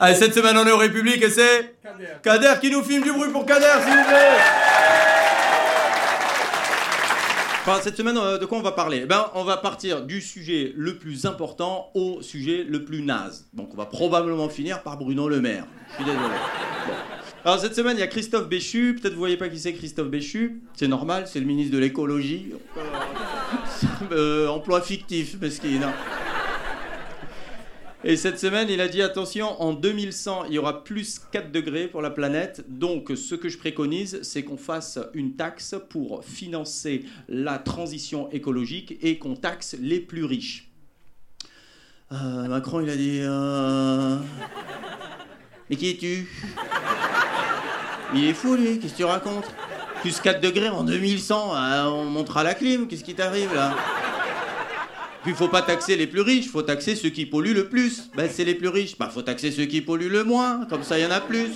Allez, cette semaine on est au République et c'est Kader. qui nous filme du bruit pour Kader, s'il vous plaît. Enfin, cette semaine, euh, de quoi on va parler? Eh ben, On va partir du sujet le plus important au sujet le plus naze. Donc on va probablement finir par Bruno Le Maire. Je suis désolé. Alors cette semaine, il y a Christophe Béchu. Peut-être vous voyez pas qui c'est Christophe Béchu. C'est normal, c'est le ministre de l'écologie. Euh, emploi fictif, mesquine. hein. Et cette semaine, il a dit attention, en 2100, il y aura plus 4 degrés pour la planète. Donc, ce que je préconise, c'est qu'on fasse une taxe pour financer la transition écologique et qu'on taxe les plus riches. Euh, Macron, il a dit euh, Mais qui es-tu? Il est fou, lui, qu'est-ce que tu racontes? Plus 4 degrés en 2100, euh, on montera la clim, qu'est-ce qui t'arrive là? Puis faut pas taxer les plus riches, faut taxer ceux qui polluent le plus. Ben c'est les plus riches. Bah faut taxer ceux qui polluent le moins, comme ça il y en a plus.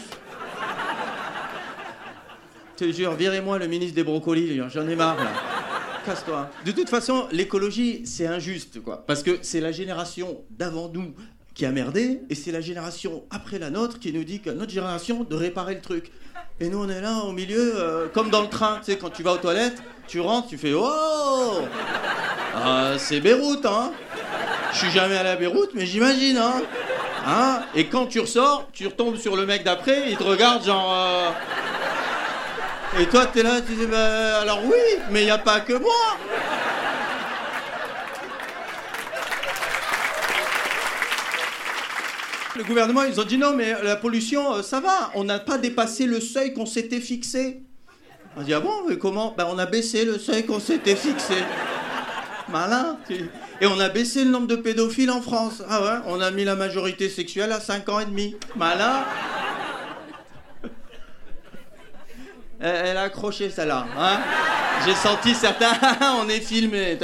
Je te jure, virez-moi le ministre des brocolis, j'en ai marre. Casse-toi. De toute façon, l'écologie, c'est injuste, quoi. Parce que c'est la génération d'avant nous qui a merdé, et c'est la génération après la nôtre qui nous dit que notre génération de réparer le truc. Et nous, on est là au milieu, euh, comme dans le train, tu sais, quand tu vas aux toilettes, tu rentres, tu fais Oh Ah, C'est Beyrouth, hein Je suis jamais allé à Beyrouth, mais j'imagine, hein Hein Et quand tu ressors, tu retombes sur le mec d'après, il te regarde genre. euh, Et toi, t'es là, tu dis Bah, alors oui, mais il n'y a pas que moi Le gouvernement, ils ont dit non, mais la pollution, euh, ça va, on n'a pas dépassé le seuil qu'on s'était fixé. On dit ah bon, mais comment? Ben on a baissé le seuil qu'on s'était fixé. Malin. Et on a baissé le nombre de pédophiles en France. Ah ouais, on a mis la majorité sexuelle à 5 ans et demi. Malin. Elle, a accroché celle-là, hein J'ai senti certains. on est filmé,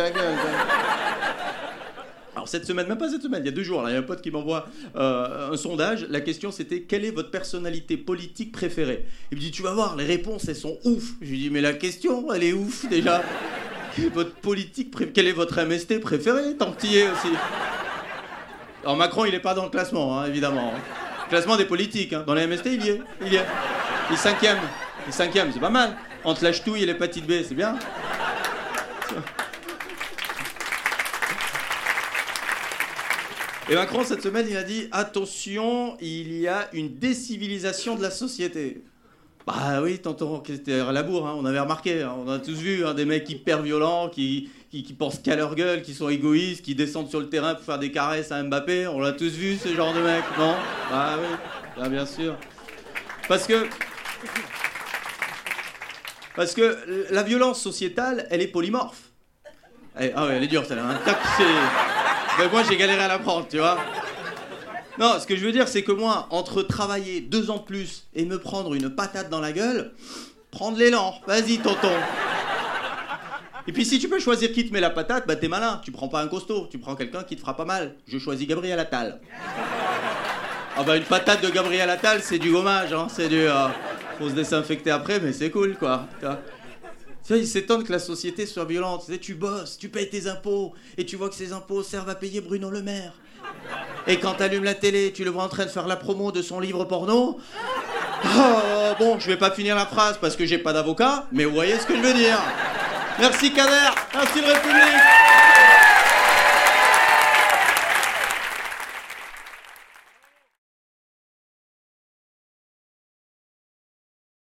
alors cette semaine, même pas cette semaine, il y a deux jours, il y a un pote qui m'envoie euh, un sondage. La question c'était quelle est votre personnalité politique préférée? Il me dit tu vas voir, les réponses elles sont ouf. Je lui dis mais la question elle est ouf déjà. Votre politique pré- Quel est votre MST préféré Tant aussi? Alors Macron il est pas dans le classement hein, évidemment. Classement des politiques. hein. Dans les MST il y est. Il y est. Il cinquième. Il est cinquième, c'est pas mal. Entre la ch'touille et l'hépatite B, c'est bien. Et Macron, cette semaine, il a dit attention, il y a une décivilisation de la société. Bah oui, tonton, c'était à la bourre, hein, on avait remarqué, hein, on a tous vu hein, des mecs hyper violents qui, pensent qu'à leur gueule, qui sont égoïstes, qui descendent sur le terrain pour faire des caresses à Mbappé. On l'a tous vu, ce genre de mec, non? Bah oui, bah, bien sûr. Parce que. Parce que la violence sociétale, elle est polymorphe. Elle- ah ouais, elle est dure celle-là. hein. Tac, Ben, moi, j'ai galéré à l'apprendre, tu vois. Non, ce que je veux dire, c'est que moi, entre travailler deux ans de plus et me prendre une patate dans la gueule, prendre l'élan. Vas-y, tonton. Et puis, si tu peux choisir qui te met la patate, bah t'es malin. Tu prends pas un costaud, tu prends quelqu'un qui te fera pas mal. Je choisis Gabriel Attal. Ah bah, une patate de Gabriel Attal, c'est du gommage, hein. C'est du. euh, faut se désinfecter après, mais c'est cool, quoi. Tu vois? Ils s'étonnent que la société soit violente. Tu bosses, tu payes tes impôts, et tu vois que ces impôts servent à payer Bruno Le Maire. Et quand t'allumes la télé, tu le vois en train de faire la promo de son livre porno. Oh, bon, je vais pas finir la phrase parce que j'ai pas d'avocat, mais vous voyez ce que je veux dire. Merci Kader, merci le République.